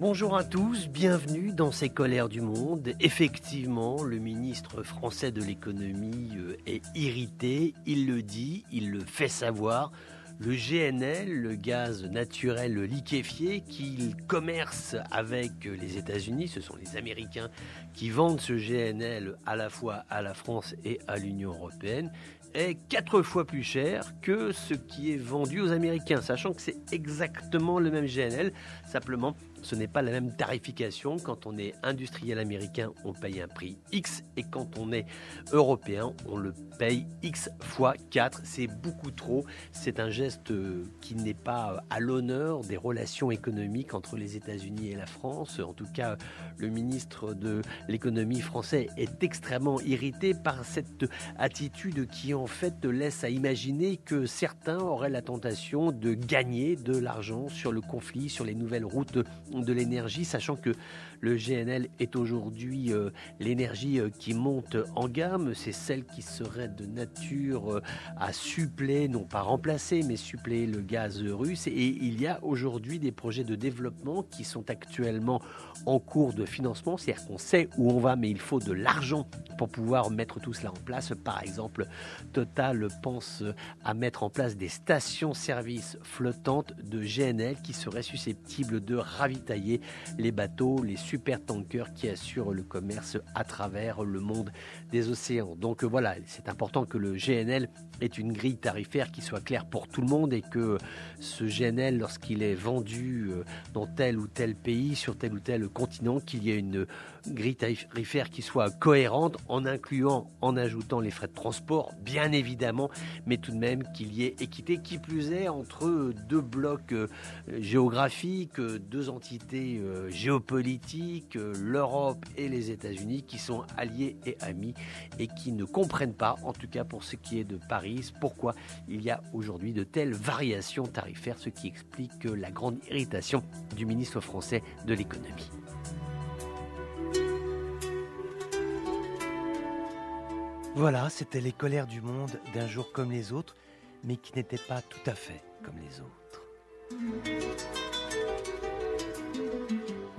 Bonjour à tous, bienvenue dans ces colères du monde. Effectivement, le ministre français de l'économie euh, est irrité, il le dit, il le fait savoir. Le GNL, le gaz naturel liquéfié qu'il commerce avec les États-Unis, ce sont les Américains qui vendent ce GNL à la fois à la France et à l'Union européenne, est quatre fois plus cher que ce qui est vendu aux Américains, sachant que c'est exactement le même GNL, simplement ce n'est pas la même tarification. Quand on est industriel américain, on paye un prix X et quand on est européen, on le paye X fois 4. C'est beaucoup trop. C'est un geste qui n'est pas à l'honneur des relations économiques entre les États-Unis et la France. En tout cas, le ministre de l'économie français est extrêmement irrité par cette attitude qui en fait laisse à imaginer que certains auraient la tentation de gagner de l'argent sur le conflit, sur les nouvelles routes de l'énergie, sachant que le GNL est aujourd'hui euh, l'énergie euh, qui monte en gamme. C'est celle qui serait de nature euh, à suppléer, non pas remplacer, mais suppléer le gaz russe. Et il y a aujourd'hui des projets de développement qui sont actuellement en cours de financement. C'est-à-dire qu'on sait où on va, mais il faut de l'argent pour pouvoir mettre tout cela en place. Par exemple, Total pense à mettre en place des stations-service flottantes de GNL qui seraient susceptibles de ravitailler les bateaux, les super tanker qui assure le commerce à travers le monde des océans. Donc voilà, c'est important que le GNL ait une grille tarifaire qui soit claire pour tout le monde et que ce GNL, lorsqu'il est vendu euh, dans tel ou tel pays, sur tel ou tel continent, qu'il y ait une grille tarifaire qui soit cohérente en incluant, en ajoutant les frais de transport, bien évidemment, mais tout de même qu'il y ait équité, qui plus est entre deux blocs euh, géographiques, deux entités euh, géopolitiques, l'Europe et les États-Unis, qui sont alliés et amis et qui ne comprennent pas, en tout cas pour ce qui est de Paris, pourquoi il y a aujourd'hui de telles variations tarifaires, ce qui explique la grande irritation du ministre français de l'économie. Voilà, c'était les colères du monde d'un jour comme les autres, mais qui n'étaient pas tout à fait comme les autres.